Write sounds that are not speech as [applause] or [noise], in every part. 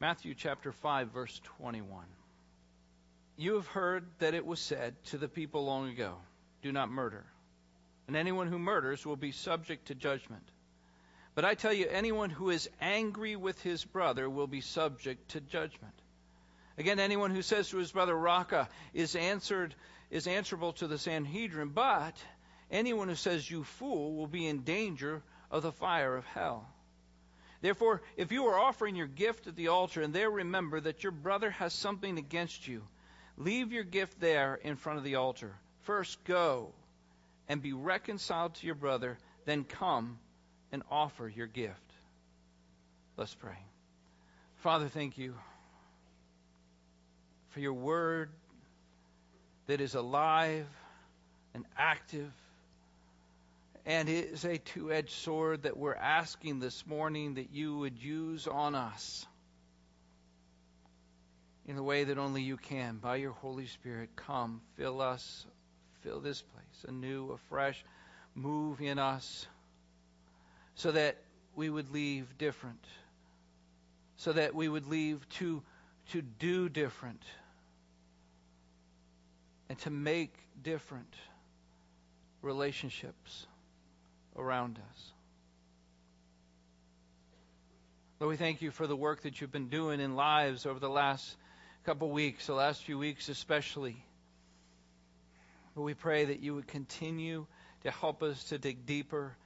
Matthew chapter 5, verse 21. You have heard that it was said to the people long ago, Do not murder, and anyone who murders will be subject to judgment. But I tell you, anyone who is angry with his brother will be subject to judgment. Again, anyone who says to his brother Raca is answered is answerable to the Sanhedrin, but anyone who says you fool will be in danger of the fire of hell. Therefore, if you are offering your gift at the altar and there remember that your brother has something against you, leave your gift there in front of the altar. First go and be reconciled to your brother, then come and offer your gift. Let's pray. Father, thank you for your word that is alive and active and it is a two edged sword that we're asking this morning that you would use on us in the way that only you can. By your Holy Spirit, come, fill us, fill this place anew, afresh, move in us so that we would leave different, so that we would leave to, to do different and to make different relationships around us. Lord, we thank you for the work that you've been doing in lives over the last couple weeks, the last few weeks especially. But we pray that you would continue to help us to dig deeper,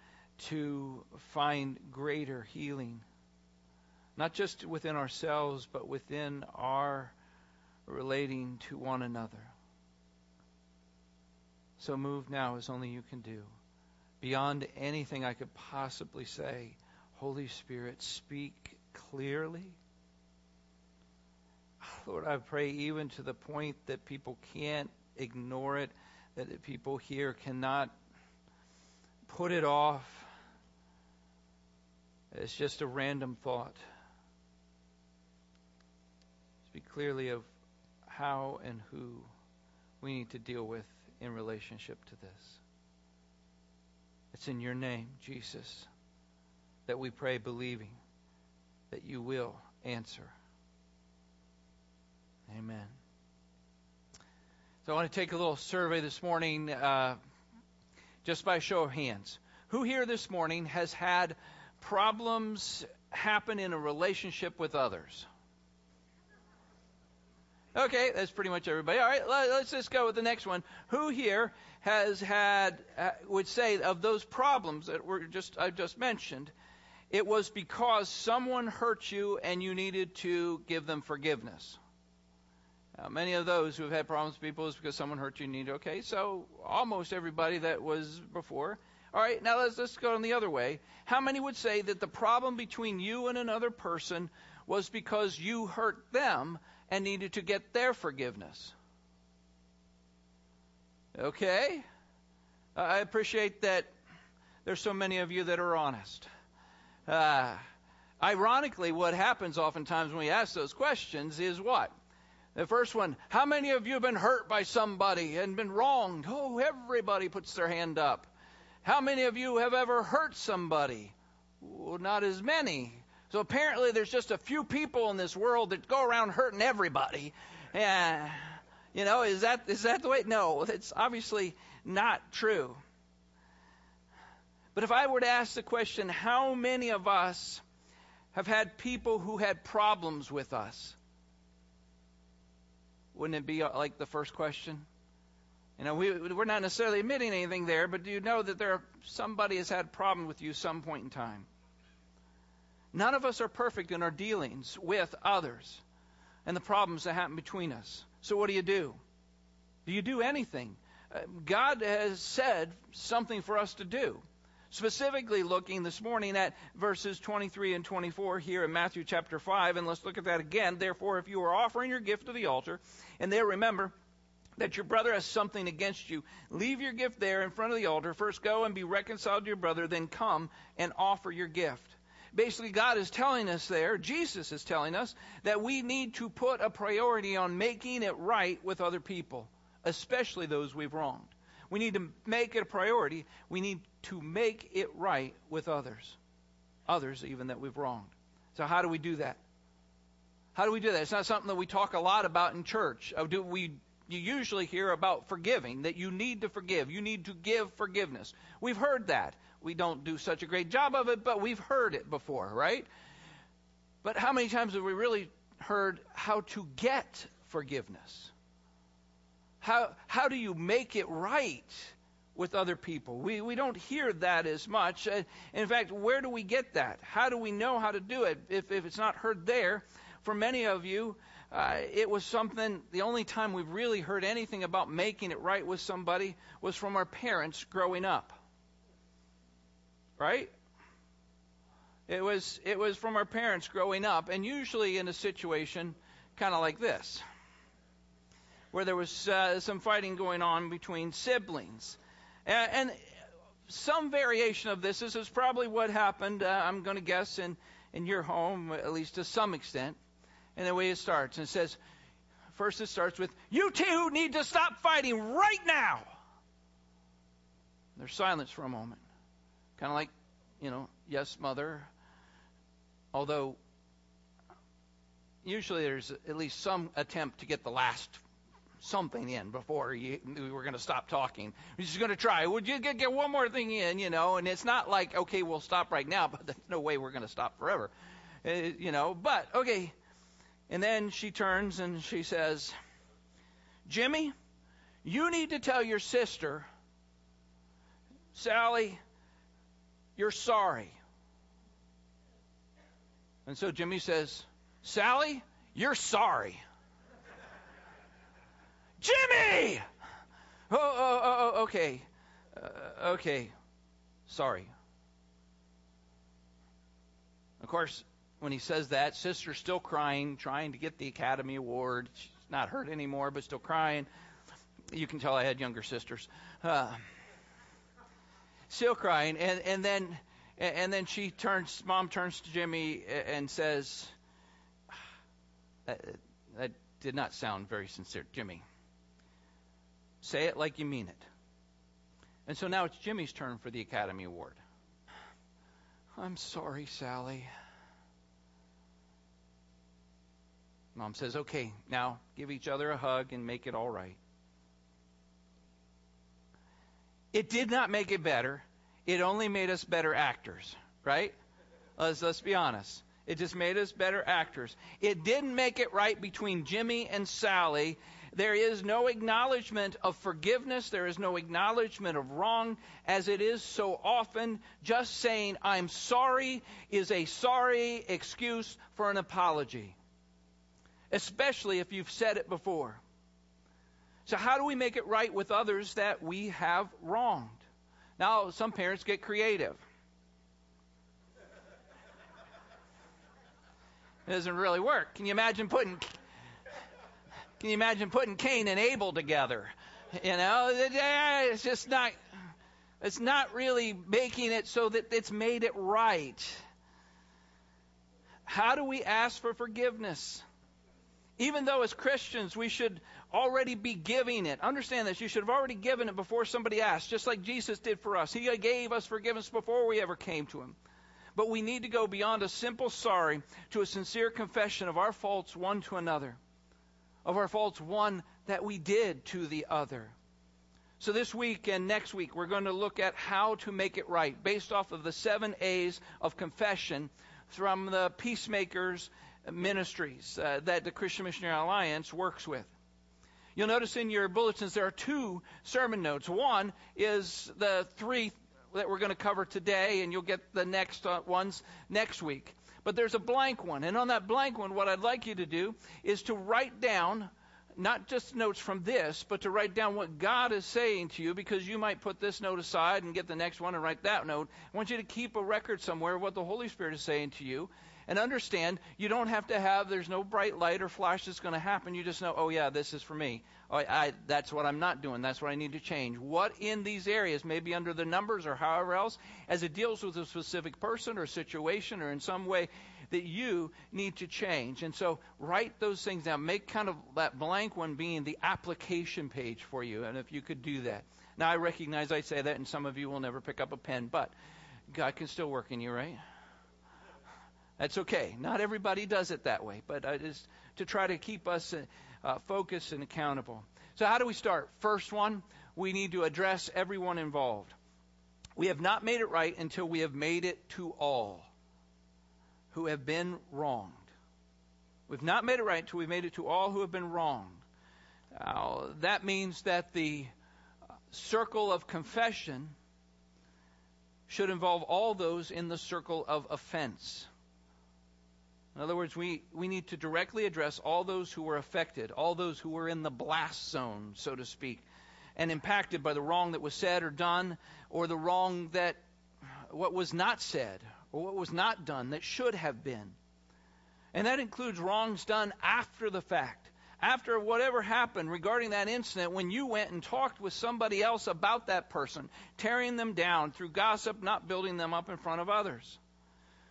to find greater healing, not just within ourselves, but within our relating to one another. So move now as only you can do. Beyond anything I could possibly say, Holy Spirit, speak clearly. Lord, I pray even to the point that people can't ignore it, that people here cannot put it off. It's just a random thought. Speak clearly of how and who we need to deal with in relationship to this. It's in your name, Jesus, that we pray, believing that you will answer. Amen. So I want to take a little survey this morning, uh, just by show of hands. Who here this morning has had problems happen in a relationship with others? Okay, that's pretty much everybody. All right, let's just go with the next one. Who here has had uh, would say of those problems that were just I just mentioned, it was because someone hurt you and you needed to give them forgiveness. Now, many of those who have had problems with people is because someone hurt you need okay. So almost everybody that was before. All right, now let's let's go on the other way. How many would say that the problem between you and another person was because you hurt them and needed to get their forgiveness. Okay? I appreciate that there's so many of you that are honest. Uh, ironically, what happens oftentimes when we ask those questions is what? The first one, how many of you have been hurt by somebody and been wronged? Oh, everybody puts their hand up. How many of you have ever hurt somebody? Well, not as many. So apparently, there's just a few people in this world that go around hurting everybody. Yeah, you know, is that is that the way? No, it's obviously not true. But if I were to ask the question, how many of us have had people who had problems with us? Wouldn't it be uh, like the first question? You know, we, we're not necessarily admitting anything there, but do you know that there are, somebody has had a problem with you some point in time? None of us are perfect in our dealings with others and the problems that happen between us. So, what do you do? Do you do anything? Uh, God has said something for us to do. Specifically, looking this morning at verses 23 and 24 here in Matthew chapter 5, and let's look at that again. Therefore, if you are offering your gift to the altar, and there remember, that your brother has something against you, leave your gift there in front of the altar. First go and be reconciled to your brother, then come and offer your gift. Basically, God is telling us there, Jesus is telling us, that we need to put a priority on making it right with other people, especially those we've wronged. We need to make it a priority. We need to make it right with others, others even that we've wronged. So, how do we do that? How do we do that? It's not something that we talk a lot about in church. Uh, do we you usually hear about forgiving, that you need to forgive. You need to give forgiveness. We've heard that. We don't do such a great job of it, but we've heard it before, right? But how many times have we really heard how to get forgiveness? How, how do you make it right with other people? We, we don't hear that as much. Uh, in fact, where do we get that? How do we know how to do it if, if it's not heard there? For many of you, uh, it was something, the only time we've really heard anything about making it right with somebody was from our parents growing up. Right? It was, it was from our parents growing up, and usually in a situation kind of like this where there was uh, some fighting going on between siblings. And, and, some variation of this, this is probably what happened, uh, I'm going to guess, in, in your home, at least to some extent. And the way it starts, and it says, first it starts with, You two need to stop fighting right now. There's silence for a moment. Kind of like, you know, yes, mother. Although, usually there's at least some attempt to get the last something in before you, we were going to stop talking. We're just going to try. Would you get, get one more thing in, you know? And it's not like, okay, we'll stop right now, [laughs] but there's no way we're going to stop forever, uh, you know. But, okay. And then she turns and she says, Jimmy, you need to tell your sister, Sally, you're sorry. And so Jimmy says, Sally, you're sorry. Jimmy! Oh, oh, oh, oh okay. Uh, okay. Sorry. Of course, when he says that, sister's still crying, trying to get the Academy Award. She's not hurt anymore, but still crying. You can tell I had younger sisters. Uh, still crying, and and then and then she turns. Mom turns to Jimmy and says, "That, that did not sound very sincere, Jimmy." Say it like you mean it. And so now it's Jimmy's turn for the Academy Award. I'm sorry, Sally. Mom says, okay, now give each other a hug and make it all right. It did not make it better. It only made us better actors, right? Let's, let's be honest. It just made us better actors. It didn't make it right between Jimmy and Sally. There is no acknowledgement of forgiveness. There is no acknowledgement of wrong, as it is so often. Just saying, I'm sorry, is a sorry excuse for an apology, especially if you've said it before. So, how do we make it right with others that we have wronged? Now, some parents get creative. It doesn't really work. Can you imagine putting can you imagine putting Cain and Abel together? You know, it's just not, it's not really making it so that it's made it right. How do we ask for forgiveness? Even though as Christians we should already be giving it. Understand this. You should have already given it before somebody asked, just like Jesus did for us. He gave us forgiveness before we ever came to Him. But we need to go beyond a simple sorry to a sincere confession of our faults one to another of our faults one that we did to the other. So, this week and next week, we're going to look at how to make it right based off of the seven A's of confession from the Peacemakers ministries uh, that the Christian Missionary Alliance works with. You'll notice in your bulletins there are two sermon notes. One is the three that we're going to cover today, and you'll get the next uh, ones next week. But there's a blank one. And on that blank one, what I'd like you to do is to write down not just notes from this, but to write down what God is saying to you because you might put this note aside and get the next one and write that note. I want you to keep a record somewhere of what the Holy Spirit is saying to you and understand you don't have to have, there's no bright light or flash that's going to happen. You just know, oh, yeah, this is for me. Oh, I, that's what I'm not doing. That's what I need to change. What in these areas, maybe under the numbers or however else, as it deals with a specific person or situation or in some way that you need to change. And so write those things down. Make kind of that blank one being the application page for you. And if you could do that. Now, I recognize I say that, and some of you will never pick up a pen, but God can still work in you, right? That's okay. Not everybody does it that way, but it is to try to keep us uh, focused and accountable. So, how do we start? First one, we need to address everyone involved. We have not made it right until we have made it to all who have been wronged. We've not made it right until we've made it to all who have been wronged. Uh, that means that the circle of confession should involve all those in the circle of offense. In other words, we, we need to directly address all those who were affected, all those who were in the blast zone, so to speak, and impacted by the wrong that was said or done, or the wrong that what was not said, or what was not done that should have been. And that includes wrongs done after the fact after whatever happened regarding that incident, when you went and talked with somebody else about that person, tearing them down through gossip, not building them up in front of others.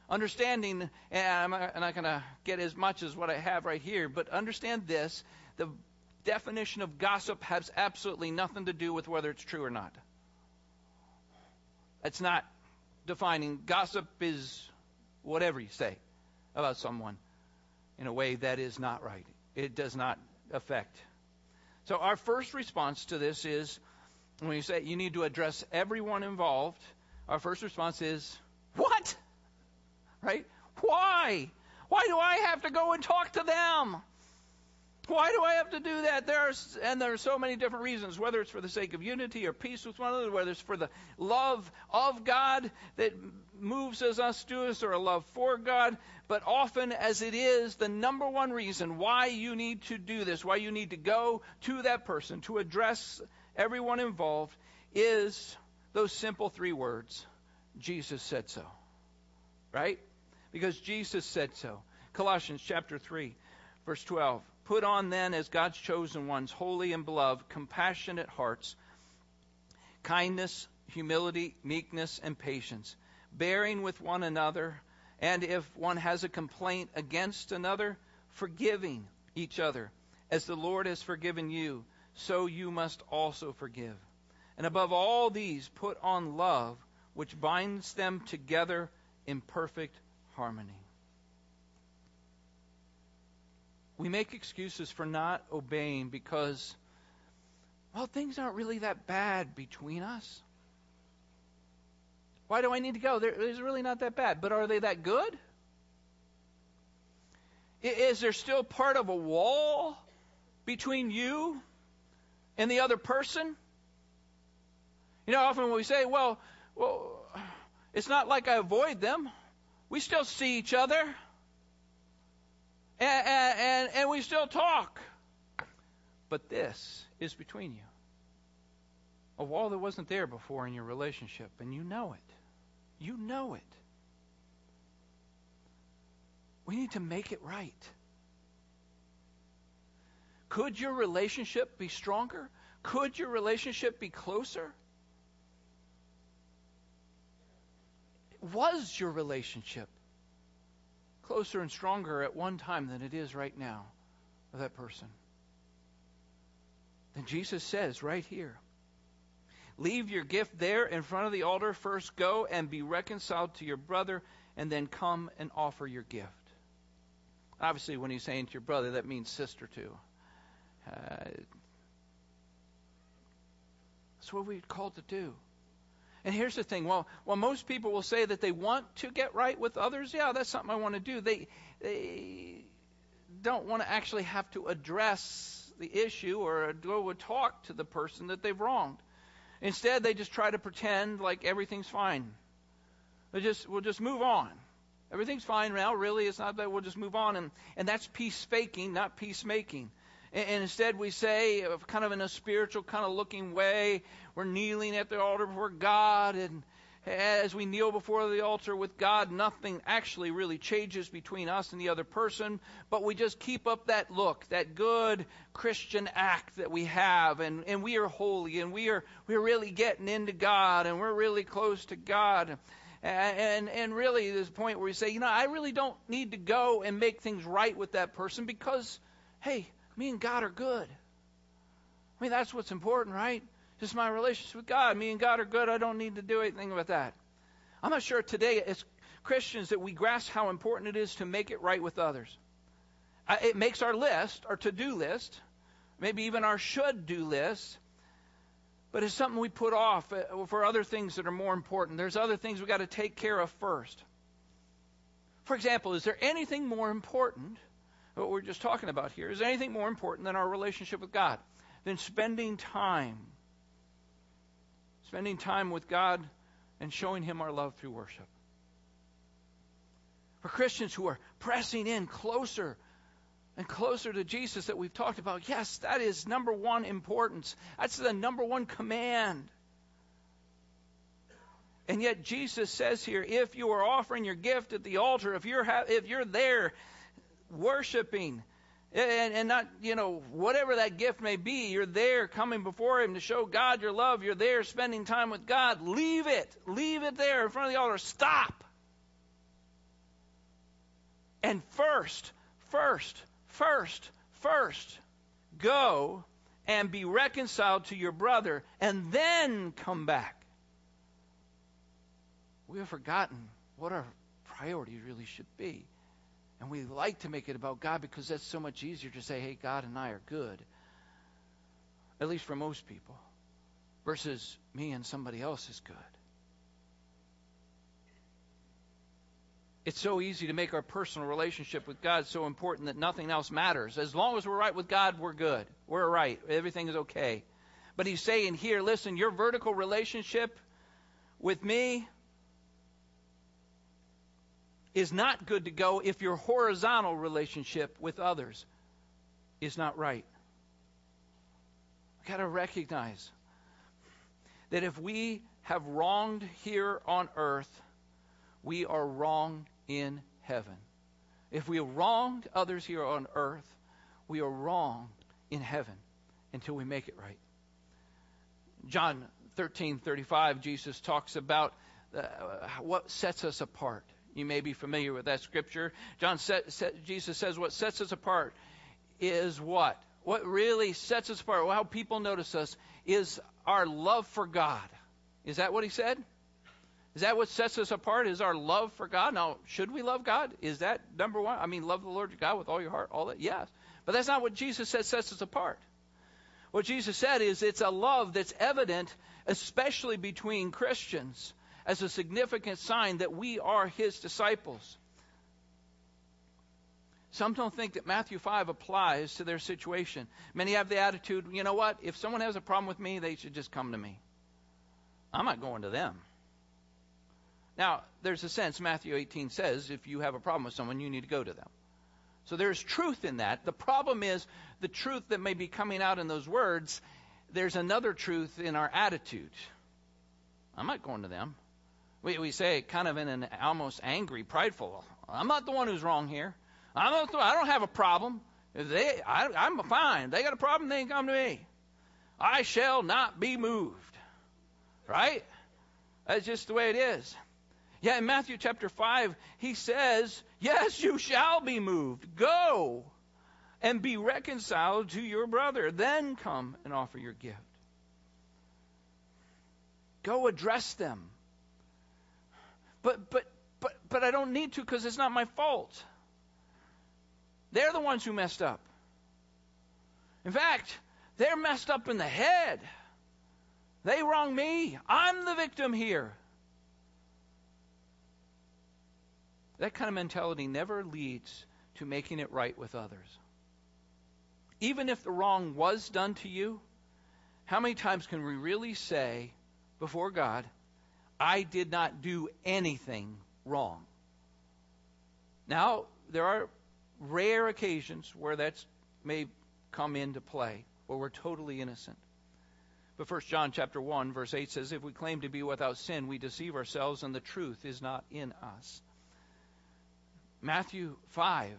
Understanding, and I'm not going to get as much as what I have right here, but understand this the definition of gossip has absolutely nothing to do with whether it's true or not. It's not defining. Gossip is whatever you say about someone in a way that is not right it does not affect. So our first response to this is when you say you need to address everyone involved, our first response is, What? Right? Why? Why do I have to go and talk to them? Why do I have to do that? There's and there are so many different reasons, whether it's for the sake of unity or peace with one another, whether it's for the love of God that moves as us to us, or a love for God. But often, as it is, the number one reason why you need to do this, why you need to go to that person to address everyone involved, is those simple three words: Jesus said so. Right? Because Jesus said so. Colossians chapter three, verse twelve. Put on then, as God's chosen ones, holy and beloved, compassionate hearts, kindness, humility, meekness, and patience, bearing with one another, and if one has a complaint against another, forgiving each other. As the Lord has forgiven you, so you must also forgive. And above all these, put on love, which binds them together in perfect harmony. We make excuses for not obeying because, well, things aren't really that bad between us. Why do I need to go? It's really not that bad. But are they that good? Is there still part of a wall between you and the other person? You know, often when we say, well, well, it's not like I avoid them. We still see each other and, and, and we still talk. But this is between you. A wall that wasn't there before in your relationship, and you know it. You know it. We need to make it right. Could your relationship be stronger? Could your relationship be closer? Was your relationship closer and stronger at one time than it is right now with that person. Then Jesus says right here Leave your gift there in front of the altar. First go and be reconciled to your brother, and then come and offer your gift. Obviously, when he's saying to your brother, that means sister too. Uh, that's what we're called to do. And here's the thing: while while most people will say that they want to get right with others, yeah, that's something I want to do. They they don't want to actually have to address the issue or go and talk to the person that they've wronged. Instead, they just try to pretend like everything's fine. They just we'll just move on. Everything's fine now. Really, it's not that we'll just move on, and and that's peace faking, not peacemaking. And instead, we say, kind of in a spiritual kind of looking way, we're kneeling at the altar before God. And as we kneel before the altar with God, nothing actually really changes between us and the other person. But we just keep up that look, that good Christian act that we have. And, and we are holy and we are, we're really getting into God and we're really close to God. And, and, and really, there's a point where we say, you know, I really don't need to go and make things right with that person because, hey, me and God are good. I mean, that's what's important, right? Just my relationship with God. Me and God are good. I don't need to do anything with that. I'm not sure today, as Christians that we grasp how important it is to make it right with others. It makes our list, our to do list, maybe even our should do list, but it's something we put off uh, for other things that are more important. There's other things we've got to take care of first. For example, is there anything more important, what we're just talking about here, is anything more important than our relationship with God? Than spending time? Spending time with God and showing Him our love through worship. For Christians who are pressing in closer and closer to Jesus that we've talked about, yes, that is number one importance. That's the number one command. And yet Jesus says here, if you are offering your gift at the altar, if you're ha- if you're there worshiping, and, and not you know whatever that gift may be, you're there coming before Him to show God your love. You're there spending time with God. Leave it, leave it there in front of the altar. Stop. And first, first, first, first, go and be reconciled to your brother, and then come back we have forgotten what our priorities really should be. And we like to make it about God because that's so much easier to say, hey, God and I are good. At least for most people. Versus me and somebody else is good. It's so easy to make our personal relationship with God so important that nothing else matters. As long as we're right with God, we're good. We're right. Everything is okay. But he's saying here, listen, your vertical relationship with me is not good to go if your horizontal relationship with others is not right. We've got to recognize that if we have wronged here on earth, we are wrong in heaven. If we have wronged others here on earth, we are wrong in heaven until we make it right. John 13:35 Jesus talks about uh, what sets us apart. You may be familiar with that scripture. John Jesus says what sets us apart is what? What really sets us apart, how people notice us, is our love for God. Is that what he said? Is that what sets us apart? Is our love for God? Now, should we love God? Is that number one? I mean, love the Lord your God with all your heart, all that? Yes. But that's not what Jesus said sets us apart. What Jesus said is it's a love that's evident, especially between Christians as a significant sign that we are his disciples. Some don't think that Matthew 5 applies to their situation. Many have the attitude, you know what? If someone has a problem with me, they should just come to me. I'm not going to them. Now, there's a sense Matthew 18 says if you have a problem with someone, you need to go to them. So there's truth in that. The problem is the truth that may be coming out in those words, there's another truth in our attitude. I'm not going to them. We, we say kind of in an almost angry, prideful. I'm not the one who's wrong here. I'm not the, I don't have a problem. They, I, I'm fine. They got a problem, they can come to me. I shall not be moved. Right? That's just the way it is. Yeah, in Matthew chapter 5, he says, Yes, you shall be moved. Go and be reconciled to your brother. Then come and offer your gift. Go address them. But but but but I don't need to because it's not my fault. They're the ones who messed up. In fact, they're messed up in the head. They wrong me. I'm the victim here. That kind of mentality never leads to making it right with others. Even if the wrong was done to you, how many times can we really say before God, I did not do anything wrong. Now, there are rare occasions where that may come into play, where we're totally innocent. But 1 John chapter 1 verse 8 says if we claim to be without sin we deceive ourselves and the truth is not in us. Matthew 5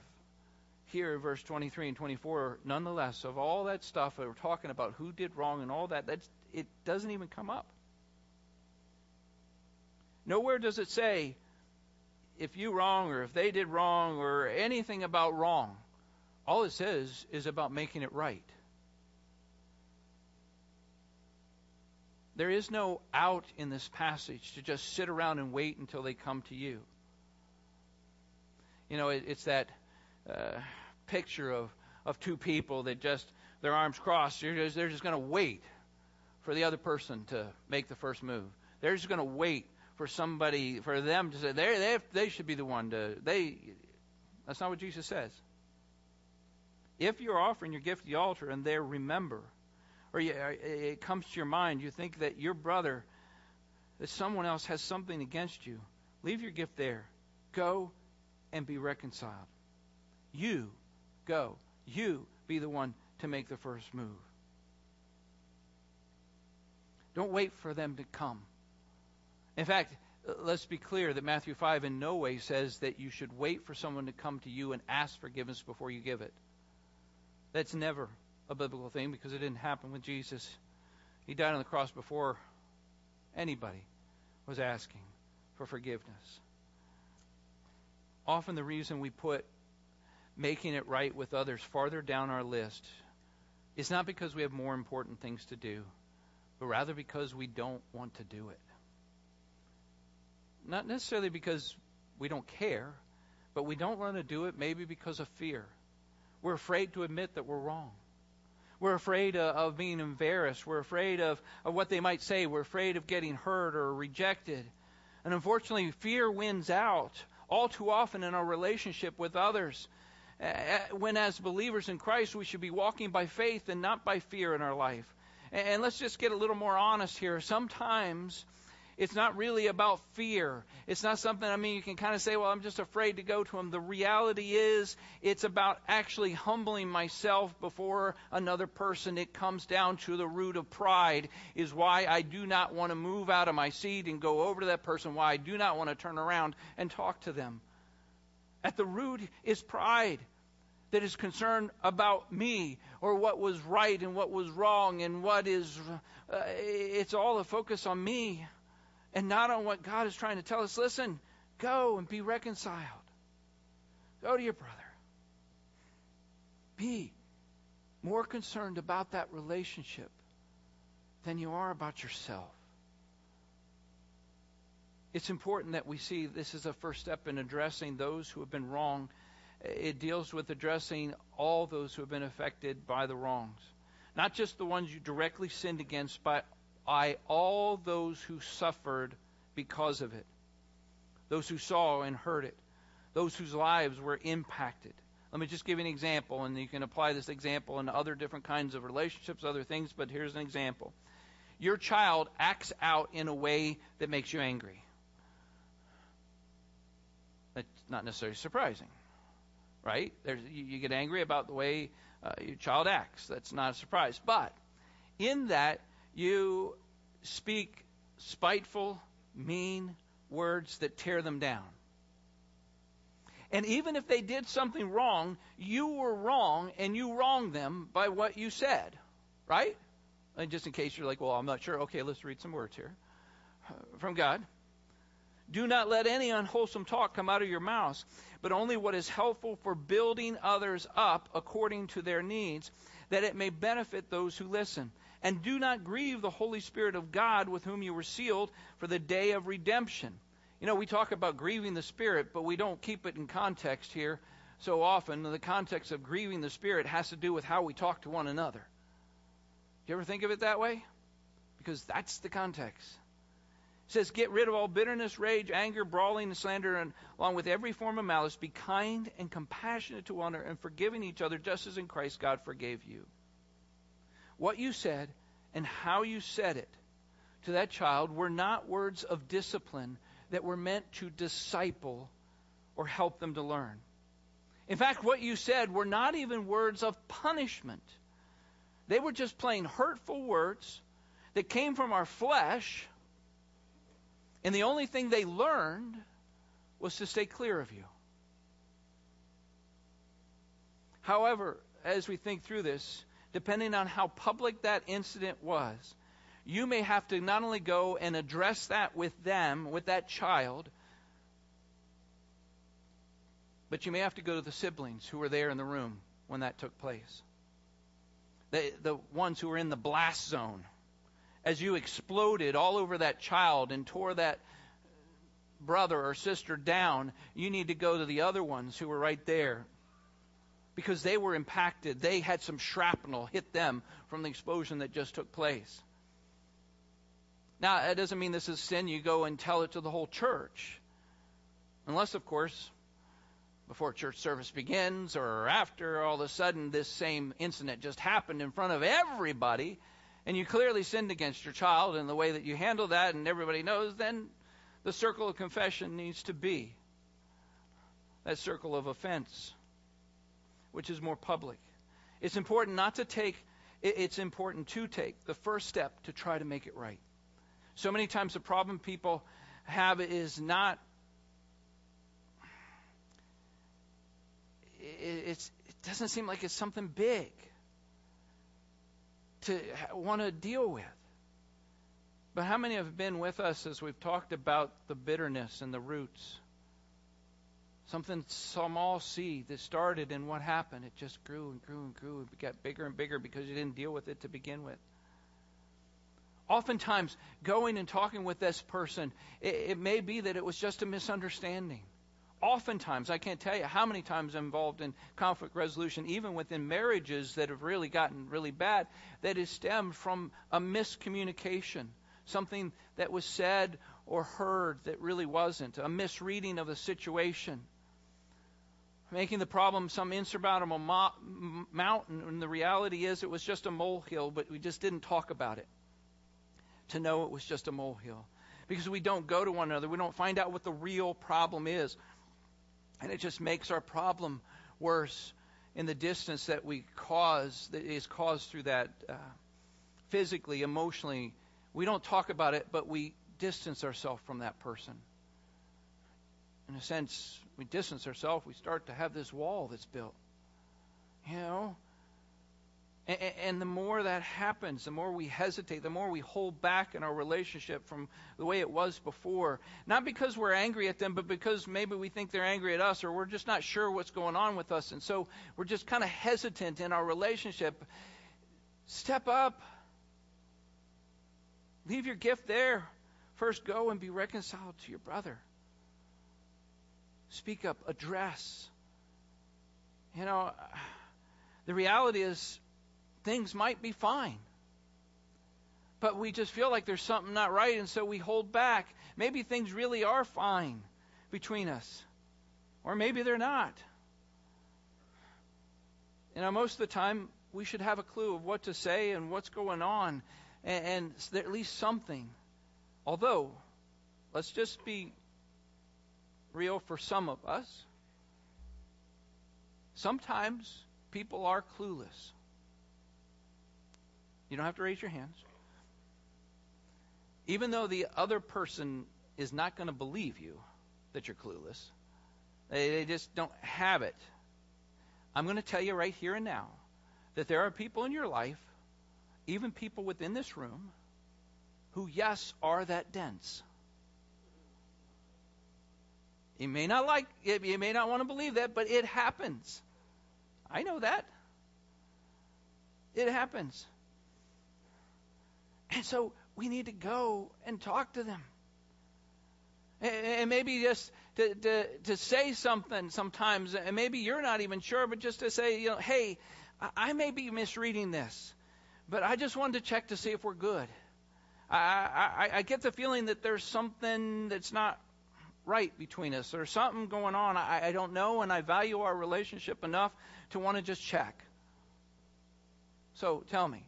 here verse 23 and 24 nonetheless of all that stuff we're talking about who did wrong and all that it doesn't even come up. Nowhere does it say if you wrong or if they did wrong or anything about wrong. All it says is about making it right. There is no out in this passage to just sit around and wait until they come to you. You know, it, it's that uh, picture of, of two people that just, their arms crossed. They're just, they're just going to wait for the other person to make the first move. They're just going to wait for somebody, for them to say, they, they, they should be the one to, they, that's not what Jesus says. If you're offering your gift the altar and there remember, or you, uh, it comes to your mind, you think that your brother, that someone else has something against you, leave your gift there. Go and be reconciled. You go. You be the one to make the first move. Don't wait for them to come. In fact, let's be clear that Matthew 5 in no way says that you should wait for someone to come to you and ask forgiveness before you give it. That's never a biblical thing because it didn't happen with Jesus. He died on the cross before anybody was asking for forgiveness. Often the reason we put making it right with others farther down our list is not because we have more important things to do, but rather because we don't want to do it. Not necessarily because we don't care, but we don't want to do it maybe because of fear. We're afraid to admit that we're wrong. We're afraid of, being embarrassed. We're afraid of, of what they might say. We're afraid of getting hurt or rejected. And unfortunately, fear wins out all too often in our relationship with others. When, as believers in Christ, we should be walking by faith and not by fear in our life. And let's just get a little more honest here. Sometimes it's not really about fear. It's not something, I mean, you can kind of say, well, I'm just afraid to go to him. The reality is, it's about actually humbling myself before another person. It comes down to the root of pride, is why I do not want to move out of my seat and go over to that person, why I do not want to turn around and talk to them. At the root is pride that is concerned about me or what was right and what was wrong and what is, uh, it's all a focus on me and not on what God is trying to tell us. Listen, go and be reconciled. Go to your brother. Be more concerned about that relationship than you are about yourself. It's important that we see this is a first step in addressing those who have been wrong. It deals with addressing all those who have been affected by the wrongs. Not just the ones you directly sinned against, but I all those who suffered because of it, those who saw and heard it, those whose lives were impacted. Let me just give you an example, and you can apply this example in other different kinds of relationships, other things, but here's an example. Your child acts out in a way that makes you angry. That's not necessarily surprising, right? There's, you, get angry about the way uh, your child acts. That's not a surprise. But in that, you speak spiteful, mean words that tear them down. And even if they did something wrong, you were wrong and you wronged them by what you said, right? And just in case you're like, well, I'm not sure. Okay, let's read some words here from God. Do not let any unwholesome talk come out of your mouths, but only what is helpful for building others up according to their needs, that it may benefit those who listen. And do not grieve the Holy Spirit of God with whom you were sealed for the day of redemption. You know, we talk about grieving the Spirit, but we don't keep it in context here so often. The context of grieving the Spirit has to do with how we talk to one another. Do you ever think of it that way? Because that's the context. It says, Get rid of all bitterness, rage, anger, brawling, and slander, and along with every form of malice, be kind and compassionate to one another, and forgiving each other, just as in Christ God forgave you what you said and how you said it to that child were not words of discipline that were meant to disciple or help them to learn. In fact, what you said were not even words of punishment. They were just plain hurtful words that came from our flesh, and the only thing they learned was to stay clear of you. However, as we think through this, depending on how public that incident was, you may have to not only go and address that with them, with that child, but you may have to go to the siblings who were there in the room when that took place. The, the ones who were in the blast zone. As you exploded all over that child and tore that brother or sister down, you need to go to the other ones who were right there because they were impacted. They had some shrapnel hit them from the explosion that just took place. Now, that doesn't mean this is sin. You go and tell it to the whole church. Unless, of course, before church service begins or after, all of a sudden this same incident just happened in front of everybody, and you clearly sinned against your child in the way that you handle that, and everybody knows, then the circle of confession needs to be that circle of offense, which is more public. It's important not to take, it's important to take the first step to try to make it right. So many times the problem people have is not it's, it doesn't seem like it's something big to want to deal with. But how many have been with us as we've talked about the bitterness and the roots? Something small seed that started and what happened? It just grew and grew and grew. It got bigger and bigger because you didn't deal with it to begin with. Oftentimes, going and talking with this person, it, it may be that it was just a misunderstanding oftentimes, I can't tell you how many times I'm involved in conflict resolution, even within marriages that have really gotten really bad, that is stemmed from a miscommunication, something that was said or heard that really wasn't, a misreading of the situation, making the problem some insurmountable mo- mountain, and the reality is it was just a molehill, but we just didn't talk about it to know it was just a molehill. Because we don't go to one another, we don't find out what the real problem is. And it just makes our problem worse in the distance that we cause, that is caused through that uh, physically, emotionally. We don't talk about it, but we distance ourselves from that person. In a sense, we distance ourselves, we start to have this wall that's built. You know? And, the more that happens, the more we hesitate, the more we hold back in our relationship from the way it was before. Not because we're angry at them, but because maybe we think they're angry at us or we're just not sure what's going on with us. And so we're just kind of hesitant in our relationship. Step up. Leave your gift there. First, go and be reconciled to your brother. Speak up, address. You know, the reality is things might be fine. But we just feel like there's something not right, and so we hold back. Maybe things really are fine between us, or maybe they're not. You know, most of the time, we should have a clue of what to say and what's going on, and, and at least something. Although, let's just be real for some of us. Sometimes people are clueless. You don't have to raise your hands. Even though the other person is not going to believe you that you're clueless, they, they just don't have it. I'm going to tell you right here and now that there are people in your life, even people within this room, who, yes, are that dense. You may not like it, you may not want to believe that, but it happens. I know that. It happens. And so we need to go and talk to them. And maybe just to, to, to say something sometimes, and maybe you're not even sure, but just to say, you know, hey, I may be misreading this, but I just wanted to check to see if we're good. I, I, I get the feeling that there's something that's not right between us. There's something going on. I, I don't know, and I value our relationship enough to want to just check. So tell me,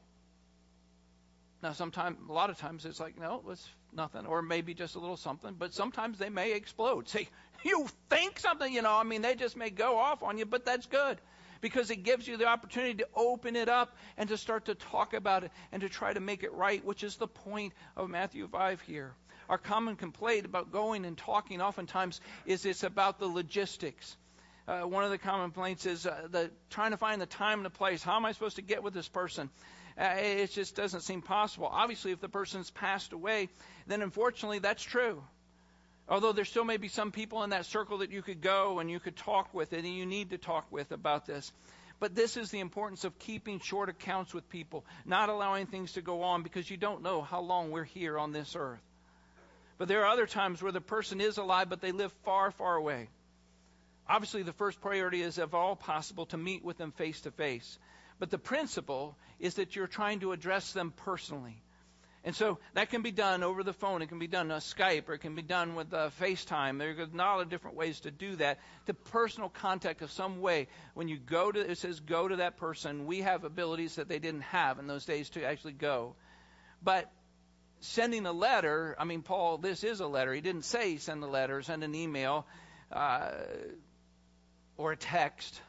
now, sometimes, a lot of times, it's like, no, it's nothing, or maybe just a little something. But sometimes they may explode. [laughs] Say, you think something, you know? I mean, they just may go off on you, but that's good because it gives you the opportunity to open it up and to start to talk about it and to try to make it right, which is the point of Matthew 5 here. Our common complaint about going and talking oftentimes is it's about the logistics. Uh, one of the common complaints is uh, the trying to find the time and the place. How am I supposed to get with this person? Uh, it just doesn't seem possible. Obviously, if the person's passed away, then unfortunately that's true. Although there still may be some people in that circle that you could go and you could talk with and you need to talk with about this. But this is the importance of keeping short accounts with people, not allowing things to go on because you don't know how long we're here on this earth. But there are other times where the person is alive, but they live far, far away. Obviously, the first priority is, if all possible, to meet with them face to face. But the principle is that you're trying to address them personally. And so that can be done over the phone. It can be done on Skype, or it can be done with uh, FaceTime. There are a lot of different ways to do that. To personal contact of some way. When you go to, it says go to that person. We have abilities that they didn't have in those days to actually go. But sending a letter, I mean, Paul, this is a letter. He didn't say send a letter, send an email, uh, or a text.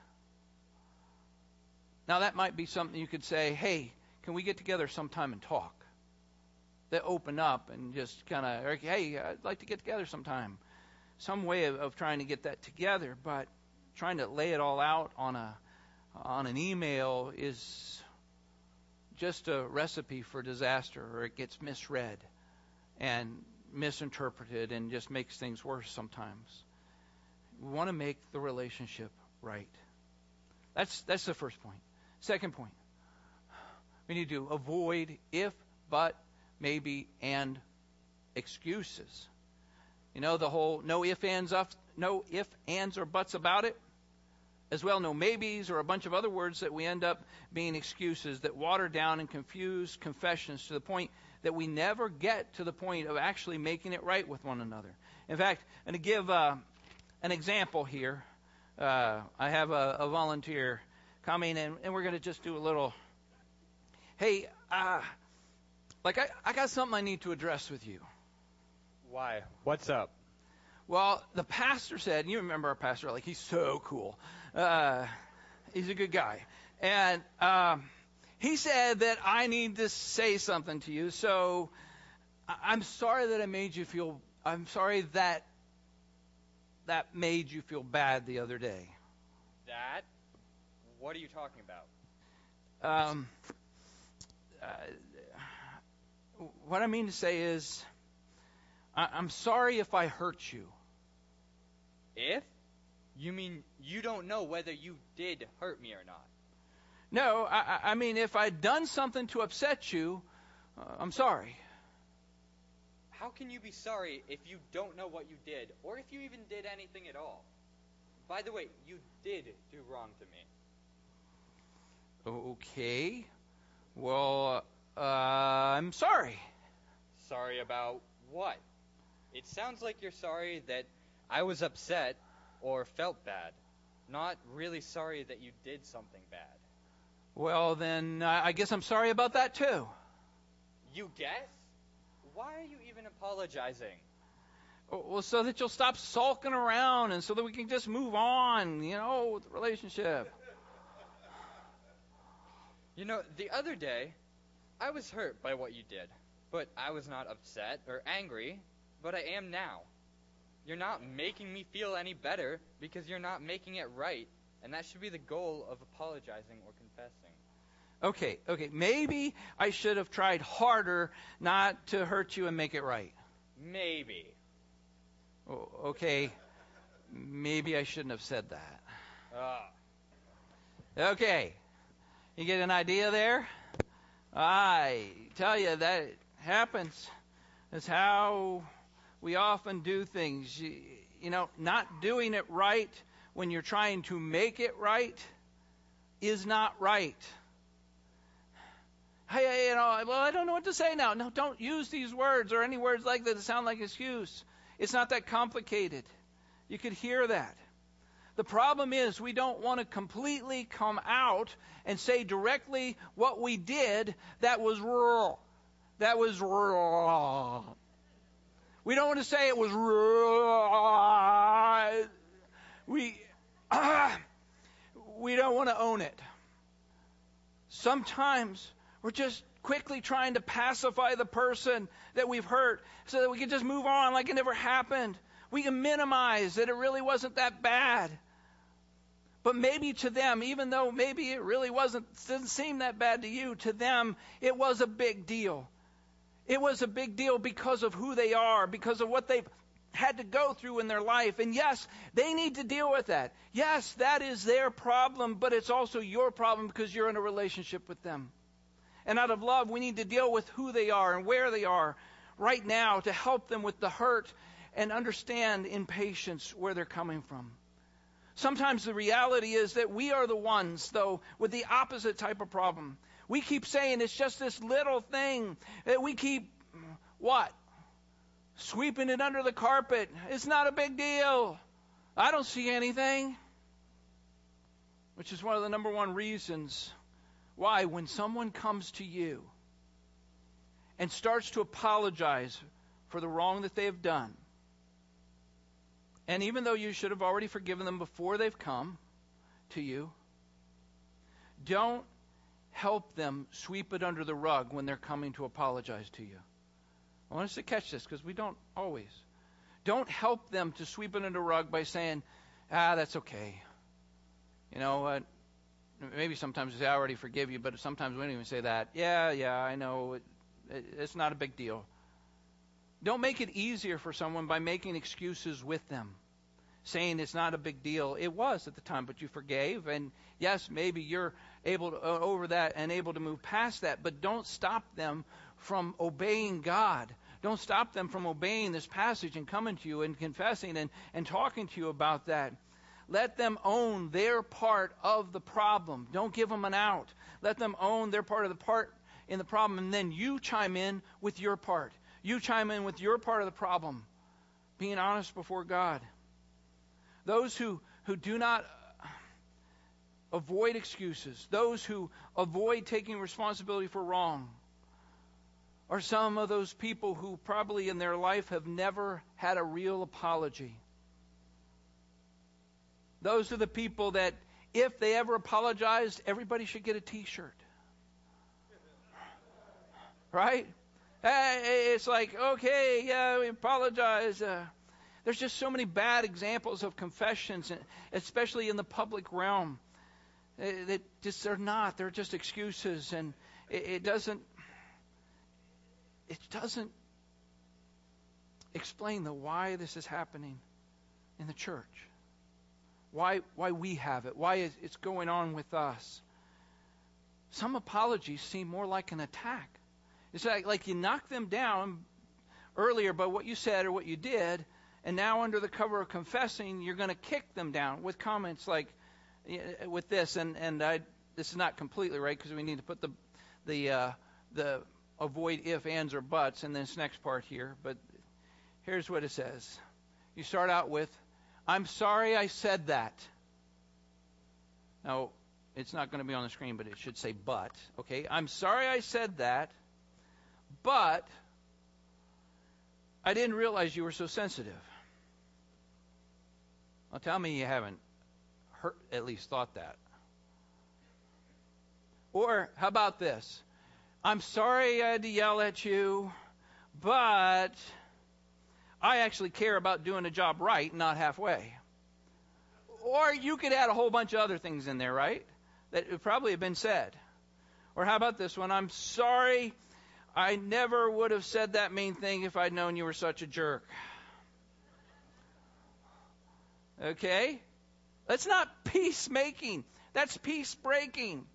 Now, that might be something you could say, hey, can we get together sometime and talk? That open up and just kind of, hey, I'd like to get together sometime. Some way of, of trying to get that together, but trying to lay it all out on a on an email is just a recipe for disaster, or it gets misread and misinterpreted and just makes things worse sometimes. We want to make the relationship right. That's that's the first point. Second point. We need to avoid if, but, maybe, and excuses. You know the whole no if ands no if ands or buts about it as well no maybes or a bunch of other words that we end up being excuses that water down and confuse confessions to the point that we never get to the point of actually making it right with one another. In fact, and to give uh, an example here, uh, I have a, a volunteer coming and, and we're going to just do a little. Hey, uh, like I, I got something I need to address with you. Why? What's up? Well, the pastor said, and you remember our pastor, like he's so cool. Uh, he's a good guy. And um, he said that I need to say something to you. So I'm sorry that I made you feel. I'm sorry that that made you feel bad the other day. That? What are you talking about? Um, uh, what I mean to say is, I, I'm sorry if I hurt you. If? You mean you don't know whether you did hurt me or not? No, I, I mean, if I'd done something to upset you, uh, I'm sorry. How can you be sorry if you don't know what you did, or if you even did anything at all? By the way, you did do wrong to me. Okay. Well, uh, I'm sorry. Sorry about what? It sounds like you're sorry that I was upset or felt bad, not really sorry that you did something bad. Well, then I guess I'm sorry about that too. You guess? Why are you even apologizing? Well, so that you'll stop sulking around and so that we can just move on, you know, with the relationship. You know, the other day, I was hurt by what you did, but I was not upset or angry, but I am now. You're not making me feel any better because you're not making it right, and that should be the goal of apologizing or confessing. Okay, okay. Maybe I should have tried harder not to hurt you and make it right. Maybe. Oh, okay. Maybe I shouldn't have said that. Uh. Okay. You get an idea there? I tell you that happens. That's how we often do things. You, know, not doing it right when you're trying to make it right is not right. Hey, you know, well, I don't know what to say now. No, don't use these words or any words like that that sound like excuse. It's not that complicated. You could hear that. The problem is we don't want to completely come out and say directly what we did that was wrong. That was wrong. We don't want to say it was. We [clears throat] we don't want to own it. Sometimes we're just quickly trying to pacify the person that we've hurt so that we can just move on like it never happened. We can minimize that it really wasn't that bad. But maybe to them, even though maybe it really wasn't, didn't seem that bad to you, to them, it was a big deal. It was a big deal because of who they are, because of what they've had to go through in their life. And yes, they need to deal with that. Yes, that is their problem, but it's also your problem because you're in a relationship with them. And out of love, we need to deal with who they are and where they are right now to help them with the hurt and understand in patience where they're coming from. Sometimes the reality is that we are the ones, though, with the opposite type of problem. We keep saying it's just this little thing. That we keep, what? Sweeping it under the carpet. It's not a big deal. I don't see anything. Which is one of the number one reasons why, when someone comes to you and starts to apologize for the wrong that they have done, and even though you should have already forgiven them before they've come to you, don't help them sweep it under the rug when they're coming to apologize to you. I want us to catch this because we don't always. Don't help them to sweep it under the rug by saying, ah, that's okay. You know what? Maybe sometimes we say, I already forgive you, but sometimes we don't even say that. Yeah, yeah, I know. It, it, it's not a big deal. Don't make it easier for someone by making excuses with them, saying it's not a big deal. It was at the time, but you forgave. And yes, maybe you're able to, uh, over that and able to move past that, but don't stop them from obeying God. Don't stop them from obeying this passage and coming to you and confessing and, and talking to you about that. Let them own their part of the problem. Don't give them an out. Let them own their part of the part in the problem, and then you chime in with your part. You chime in with your part of the problem, being honest before God. Those who, who do not avoid excuses, those who avoid taking responsibility for wrong, are some of those people who probably in their life have never had a real apology. Those are the people that, if they ever apologized, everybody should get a t shirt. Right? It's like, okay, yeah, we apologize. Uh, there's just so many bad examples of confessions, especially in the public realm, Uh, that just they're not. They're just excuses, and it, it doesn't. It doesn't explain the why this is happening in the church. Why why we have it? Why it's going on with us? Some apologies seem more like an attack. It's like, like you knocked them down earlier by what you said or what you did, and now under the cover of confessing, you're going to kick them down with comments like, with this, and and I this is not completely right because we need to put the the uh, the avoid if, ands, or buts in this next part here. But here's what it says. You start out with, "I'm sorry I said that." Now it's not going to be on the screen, but it should say "but." Okay, I'm sorry I said that. But I didn't realize you were so sensitive. Well, tell me you haven't heard, at least thought that. Or how about this? I'm sorry I had to yell at you, but I actually care about doing a job right, not halfway. Or you could add a whole bunch of other things in there, right? That would probably have been said. Or how about this one? I'm sorry I never would have said that mean thing if I'd known you were such a jerk. Okay? That's not peacemaking. That's peace breaking.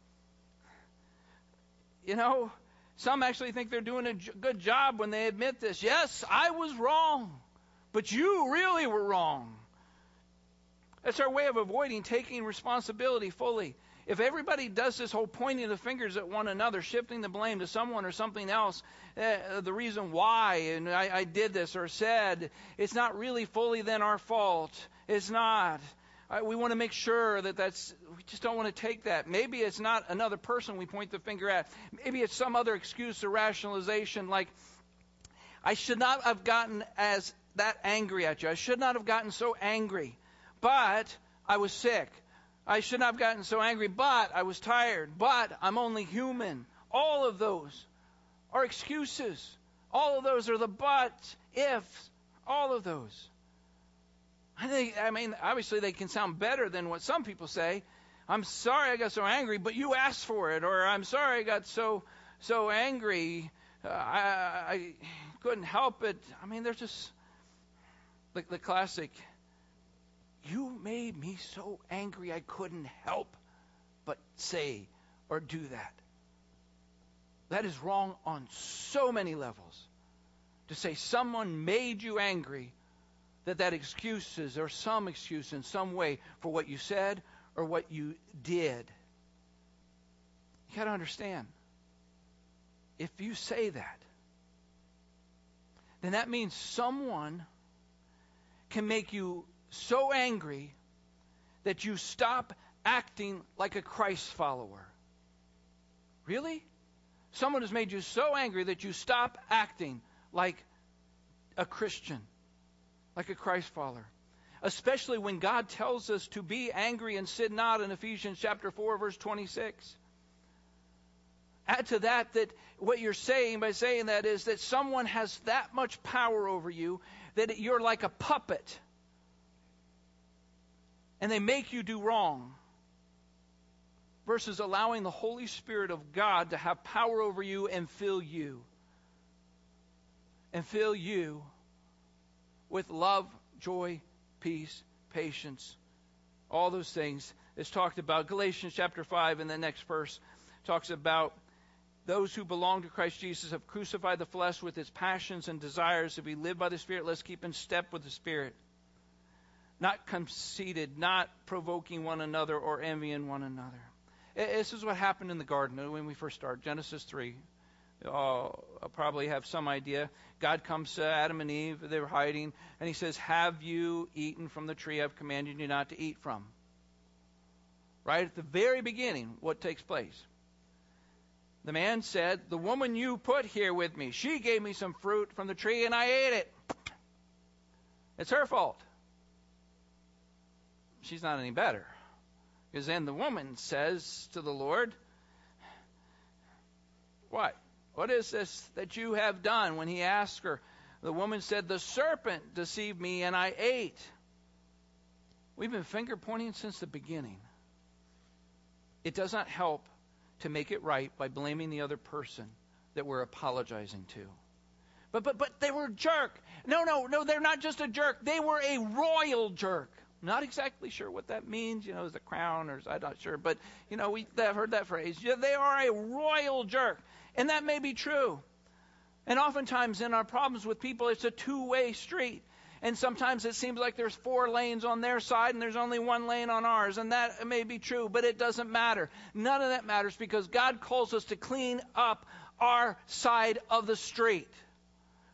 You know, some actually think they're doing a good job when they admit this. Yes, I was wrong, but you really were wrong. That's our way of avoiding taking responsibility fully if everybody does this whole pointing the fingers at one another, shifting the blame to someone or something else, uh, the reason why, and I, I did this or said, it's not really fully then our fault. It's not. I, we want to make sure that that's, we just don't want to take that. Maybe it's not another person we point the finger at. Maybe it's some other excuse or rationalization like, I should not have gotten as that angry at you. I should not have gotten so angry. But I was sick. I shouldn't have gotten so angry, but I was tired, but I'm only human. All of those are excuses. All of those are the but, ifs, all of those. I think, I mean, obviously they can sound better than what some people say. I'm sorry I got so angry, but you asked for it, or I'm sorry I got so so angry, uh, I, I couldn't help it. I mean, they're just the, the classic you made me so angry I couldn't help but say or do that. That is wrong on so many levels. to say someone made you angry, that that excuses or some excuse in some way for what you said or what you did. You got to understand. If you say that, then that means someone can make you so angry that you stop acting like a Christ follower. Really? Someone has made you so angry that you stop acting like a Christian, like a Christ follower. Especially when God tells us to be angry and sin not in Ephesians chapter 4 verse 26. Add to that that what you're saying by saying that is that someone has that much power over you that you're like a puppet. And they make you do wrong versus allowing the Holy Spirit of God to have power over you and fill you. And fill you with love, joy, peace, patience, all those things. It's talked about. Galatians chapter 5 in the next verse talks about those who belong to Christ Jesus have crucified the flesh with its passions and desires. If we live by the Spirit, let's keep in step with the Spirit. Not conceited, not provoking one another or envying one another. This is what happened in the garden when we first started. Genesis 3. I'll probably have some idea. God comes to Adam and Eve. They were hiding. And he says, Have you eaten from the tree I've commanded you not to eat from? Right at the very beginning, what takes place? The man said, The woman you put here with me, she gave me some fruit from the tree and I ate it. It's her fault. She's not any better. Because then the woman says to the Lord, What? What is this that you have done? When he asked her, the woman said, The serpent deceived me and I ate. We've been finger pointing since the beginning. It does not help to make it right by blaming the other person that we're apologizing to. But but but they were a jerk. No, no, no, they're not just a jerk. They were a royal jerk. Not exactly sure what that means, you know, is a crown or I'm not sure, but you know, we have heard that phrase. Yeah, they are a royal jerk. And that may be true. And oftentimes in our problems with people, it's a two-way street. And sometimes it seems like there's four lanes on their side and there's only one lane on ours. And that may be true, but it doesn't matter. None of that matters because God calls us to clean up our side of the street.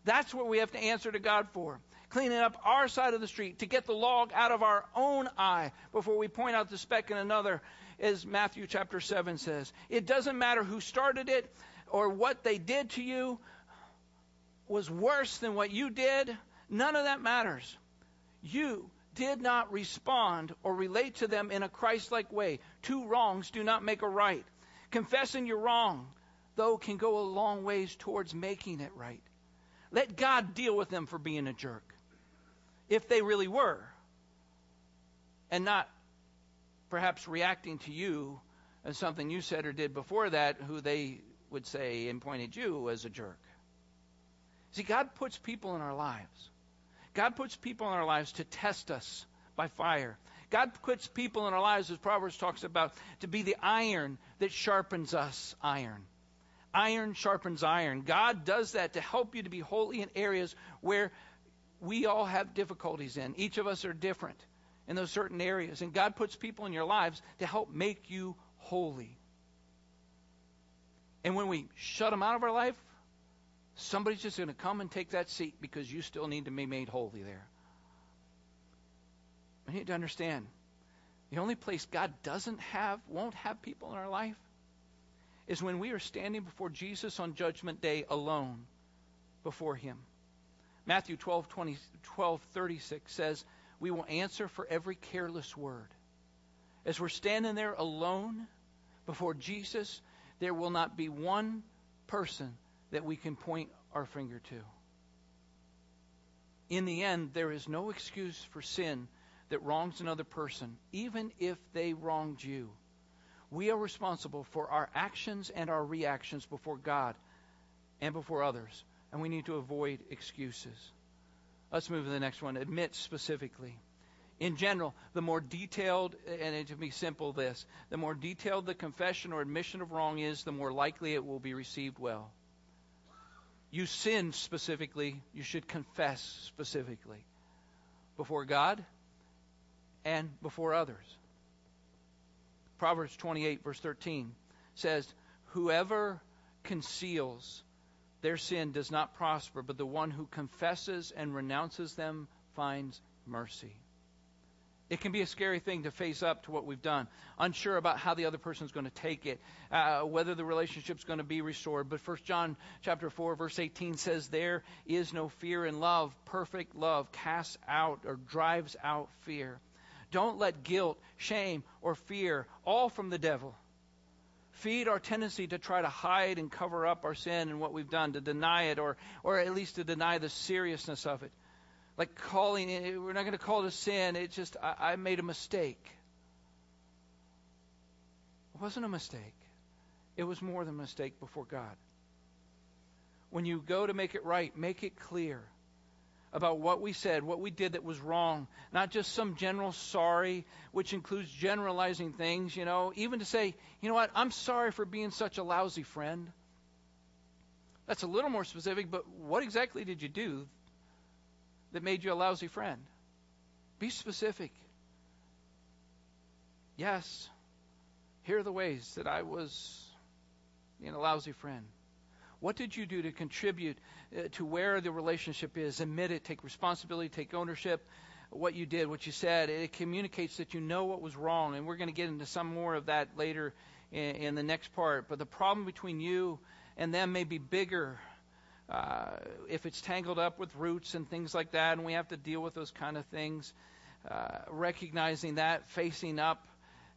That's what we have to answer to God for cleaning up our side of the street, to get the log out of our own eye before we point out the speck in another, as Matthew chapter 7 says. It doesn't matter who started it or what they did to you was worse than what you did. None of that matters. You did not respond or relate to them in a Christ like way. Two wrongs do not make a right. Confessing your wrong, though, can go a long ways towards making it right. Let God deal with them for being a jerk if they really were, and not perhaps reacting to you as something you said or did before that, who they would say and point you as a jerk. See, God puts people in our lives. God puts people in our lives to test us by fire. God puts people in our lives, as Proverbs talks about, to be the iron that sharpens us iron. Iron sharpens iron. God does that to help you to be holy in areas where we all have difficulties in. Each of us are different in those certain areas. And God puts people in your lives to help make you holy. And when we shut them out of our life, somebody's just going to come and take that seat because you still need to be made holy there. We need to understand the only place God doesn't have, won't have people in our life is when we are standing before Jesus on Judgment Day alone before Him. Matthew 12, 20, 12 36 says, We will answer for every careless word. As we're standing there alone before Jesus, there will not be one person that we can point our finger to. In the end, there is no excuse for sin that wrongs another person, even if they wronged you. We are responsible for our actions and our reactions before God and before others and we need to avoid excuses. Let's move to the next one. Admit specifically. In general, the more detailed, and to be simple, this the more detailed the confession or admission of wrong is, the more likely it will be received well. you sin specifically, you should confess specifically before God and before others. Proverbs 28, verse 13 says, Whoever conceals their sin does not prosper, but the one who confesses and renounces them finds mercy. It can be a scary thing to face up to what we've done, unsure about how the other person's going to take it, uh, whether the relationship's going to be restored. But 1 John chapter 4 verse 18 says there is no fear in love. Perfect love casts out or drives out fear. Don't let guilt, shame, or fear, all from the devil, feed our tendency to try to hide and cover up our sin and what we've done, to deny it, or, or at least to deny the seriousness of it like calling it, we're not going to call it a sin. It's just, I, I made a mistake. It wasn't a mistake, it was more than a mistake before God. When you go to make it right, make it clear about what we said, what we did that was wrong. Not just some general sorry, which includes generalizing things, you know, even to say, you know what, I'm sorry for being such a lousy friend. That's a little more specific, but what exactly did you do that made you a lousy friend? Be specific. Yes, here are the ways that I was being a lousy friend. What did you do to contribute uh, to where the relationship is? Admit it, take responsibility, take ownership. What you did, what you said, it communicates that you know what was wrong. And we're going to get into some more of that later in, in the next part. But the problem between you and them may be bigger uh, if it's tangled up with roots and things like that, and we have to deal with those kind of things, uh, recognizing that, facing up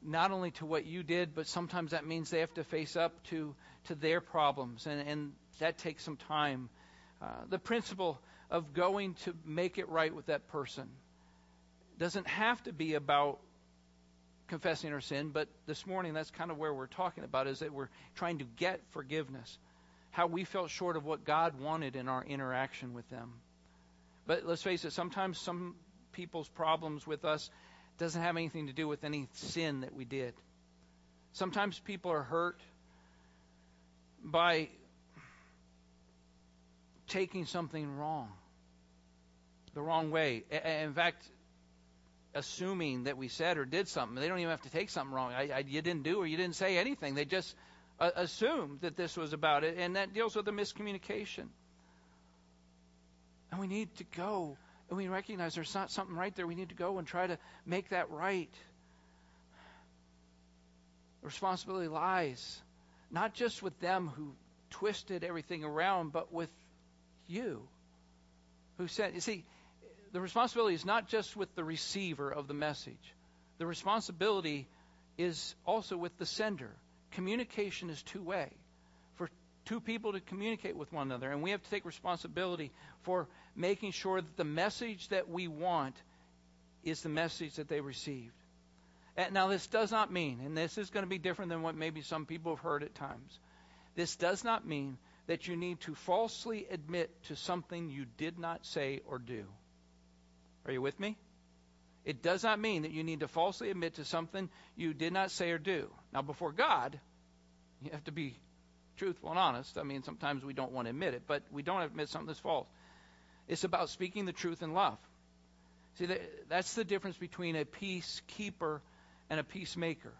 not only to what you did, but sometimes that means they have to face up to, to their problems, and, and that takes some time. Uh, the principle of going to make it right with that person doesn't have to be about confessing our sin, but this morning that's kind of where we're talking about is that we're trying to get forgiveness how we felt short of what God wanted in our interaction with them. But let's face it, sometimes some people's problems with us doesn't have anything to do with any sin that we did. Sometimes people are hurt by taking something wrong, the wrong way. In fact, assuming that we said or did something. They don't even have to take something wrong. I, I, you didn't do or you didn't say anything. They just uh, assumed that this was about it, and that deals with the miscommunication. And we need to go and we recognize there's not something right there. We need to go and try to make that right. Responsibility lies not just with them who twisted everything around, but with you who said, you see, the responsibility is not just with the receiver of the message. The responsibility is also with the sender communication is two way. For two people to communicate with one another, and we have to take responsibility for making sure that the message that we want is the message that they received. And now, this does not mean, and this is going to be different than what maybe some people have heard at times. This does not mean that you need to falsely admit to something you did not say or do. Are you with me? It does not mean that you need to falsely admit to something you did not say or do. Now, before God, you have to be truthful and honest. I mean, sometimes we don't want to admit it, but we don't admit something that's false. It's about speaking the truth in love. See, that's the difference between a peacekeeper and a peacemaker.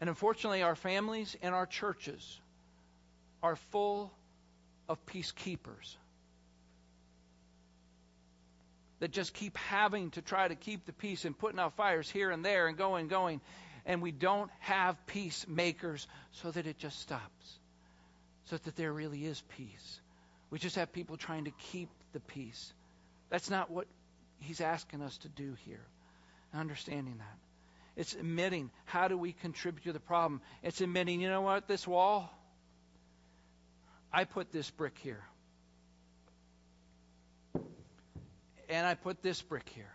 And unfortunately, our families and our churches are full of peacekeepers that just keep having to try to keep the peace and putting out fires here and there and going, going. And we don't have peacemakers so that it just stops, so that there really is peace. We just have people trying to keep the peace. That's not what he's asking us to do here. Understanding that. It's admitting how do we contribute to the problem. It's admitting, you know what, this wall, I put this brick here. And I put this brick here.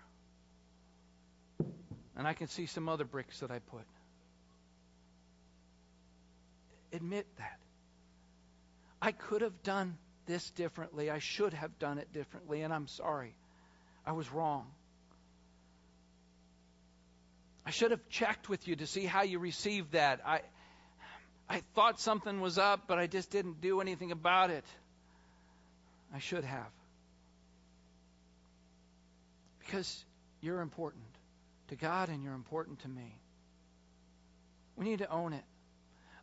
And I can see some other bricks that I put. Admit that. I could have done this differently. I should have done it differently, and I'm sorry. I was wrong. I should have checked with you to see how you received that. I I thought something was up, but I just didn't do anything about it. I should have. Because you're important to God and you're important to me. We need to own it.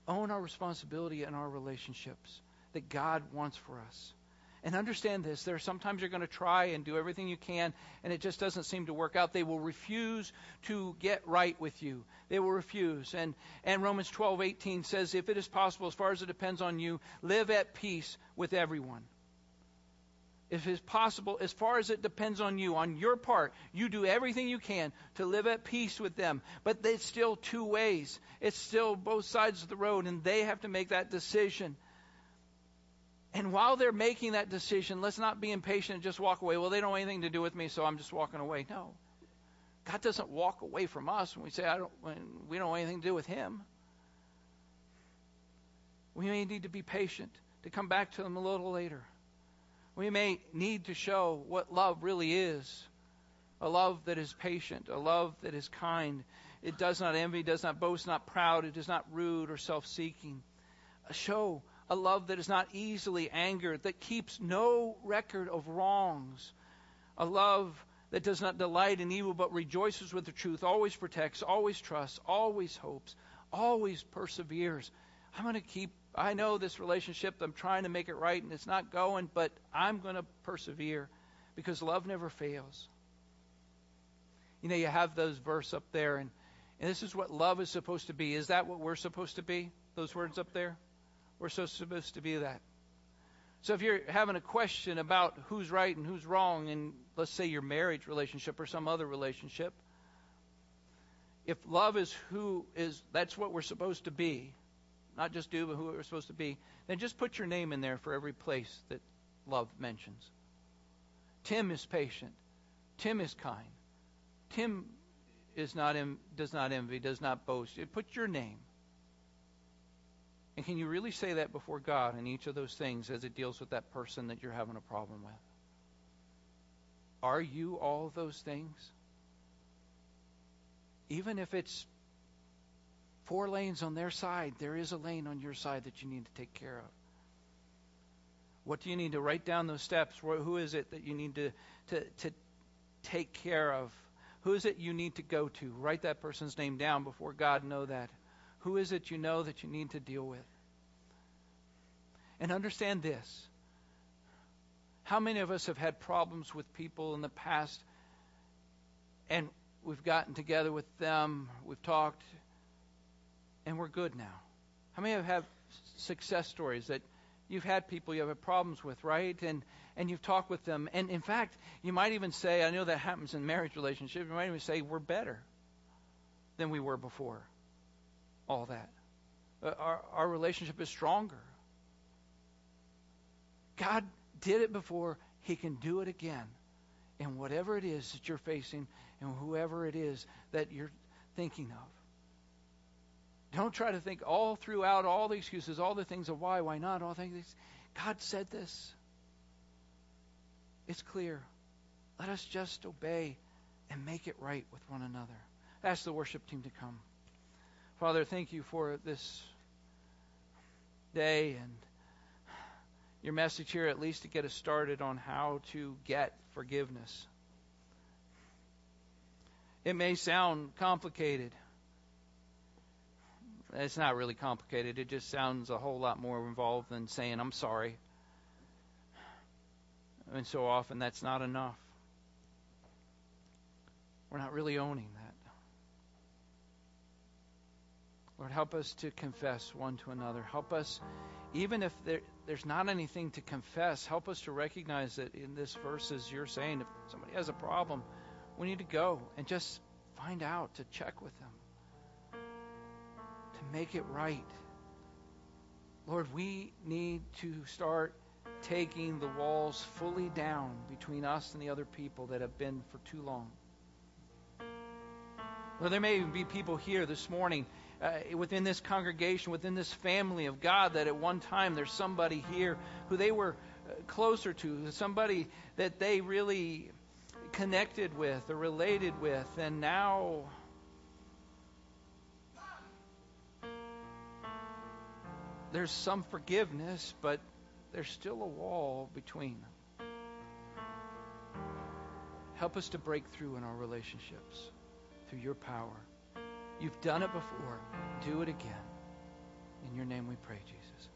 Own our responsibility in our relationships that God wants for us. And understand this there are sometimes you're going to try and do everything you can, and it just doesn't seem to work out. They will refuse to get right with you. They will refuse. And, and Romans 12, 18 says, If it is possible, as far as it depends on you, live at peace with everyone. If it's possible, as far as it depends on you, on your part, you do everything you can to live at peace with them. But it's still two ways. It's still both sides of the road, and they have to make that decision. And while they're making that decision, let's not be impatient and just walk away. Well, they don't have anything to do with me, so I'm just walking away. No. God doesn't walk away from us when we say I don't when we don't have anything to do with him. We may need to be patient to come back to them a little later. We may need to show what love really is. A love that is patient, a love that is kind. It does not envy, does not boast, not proud, it is not rude or self-seeking. Show a love that is not easily angered, that keeps no record of wrongs, a love that does not delight in evil but rejoices with the truth, always protects, always trusts, always hopes, always perseveres. I'm going to keep, I know this relationship, I'm trying to make it right and it's not going, but I'm going to persevere because love never fails. You know, you have those verse up there, and, and this is what love is supposed to be. Is that what we're supposed to be? Those words up there? We're so supposed to be that. So if you're having a question about who's right and who's wrong in, let's say, your marriage relationship or some other relationship, if love is who is, that's what we're supposed to be, not just do, but who we're supposed to be, then just put your name in there for every place that love mentions. Tim is patient. Tim is kind. Tim is not does not envy, does not boast. Put your name. And can you really say that before God in each of those things as it deals with that person that you're having a problem with? Are you all those things? Even if it's four lanes on their side, there is a lane on your side that you need to take care of. What do you need to write down those steps? Who is it that you need to, to, to take care of? Who is it you need to go to? Write that person's name down before God know that. Who is it you know that you need to deal with? And understand this. How many of us have had problems with people in the past and we've gotten together with them, we've talked, and we're good now? How many have success stories that you've had people you have problems with, right? And and you've talked with them, and in fact, you might even say, I know that happens in marriage relationships. You might even say we're better than we were before all that. Uh, our, our relationship is stronger. God did it before, He can do it again. And whatever it is that you're facing, and whoever it is that you're thinking of. Don't try to think all throughout all the excuses, all the things of why, why not, all things. God said this. It's clear. Let us just obey and make it right with one another. Ask the worship team to come. Father, thank you for this day and your message here, at least to get us started on how to get forgiveness. It may sound complicated. It's not really complicated. It just sounds a whole lot more involved than saying, I'm sorry. And so often that's not enough. We're not really owning that. Lord, help us to confess one to another. Help us, even if there, there's not anything to confess, help us to recognize that in this verse, as you're saying, if somebody has a problem, we need to go and just find out, to check with them, to make it right. Lord, we need to start taking the walls fully down between us and the other people that have been for too long. Lord, there may be people here this morning uh, within this congregation, within this family of God, that at one time there's somebody here who they were uh, closer to, somebody that they really connected with or related with, and now there's some forgiveness, but there's still a wall between them. Help us to break through in our relationships through your power. You've done it before. Do it again. In your name we pray, Jesus.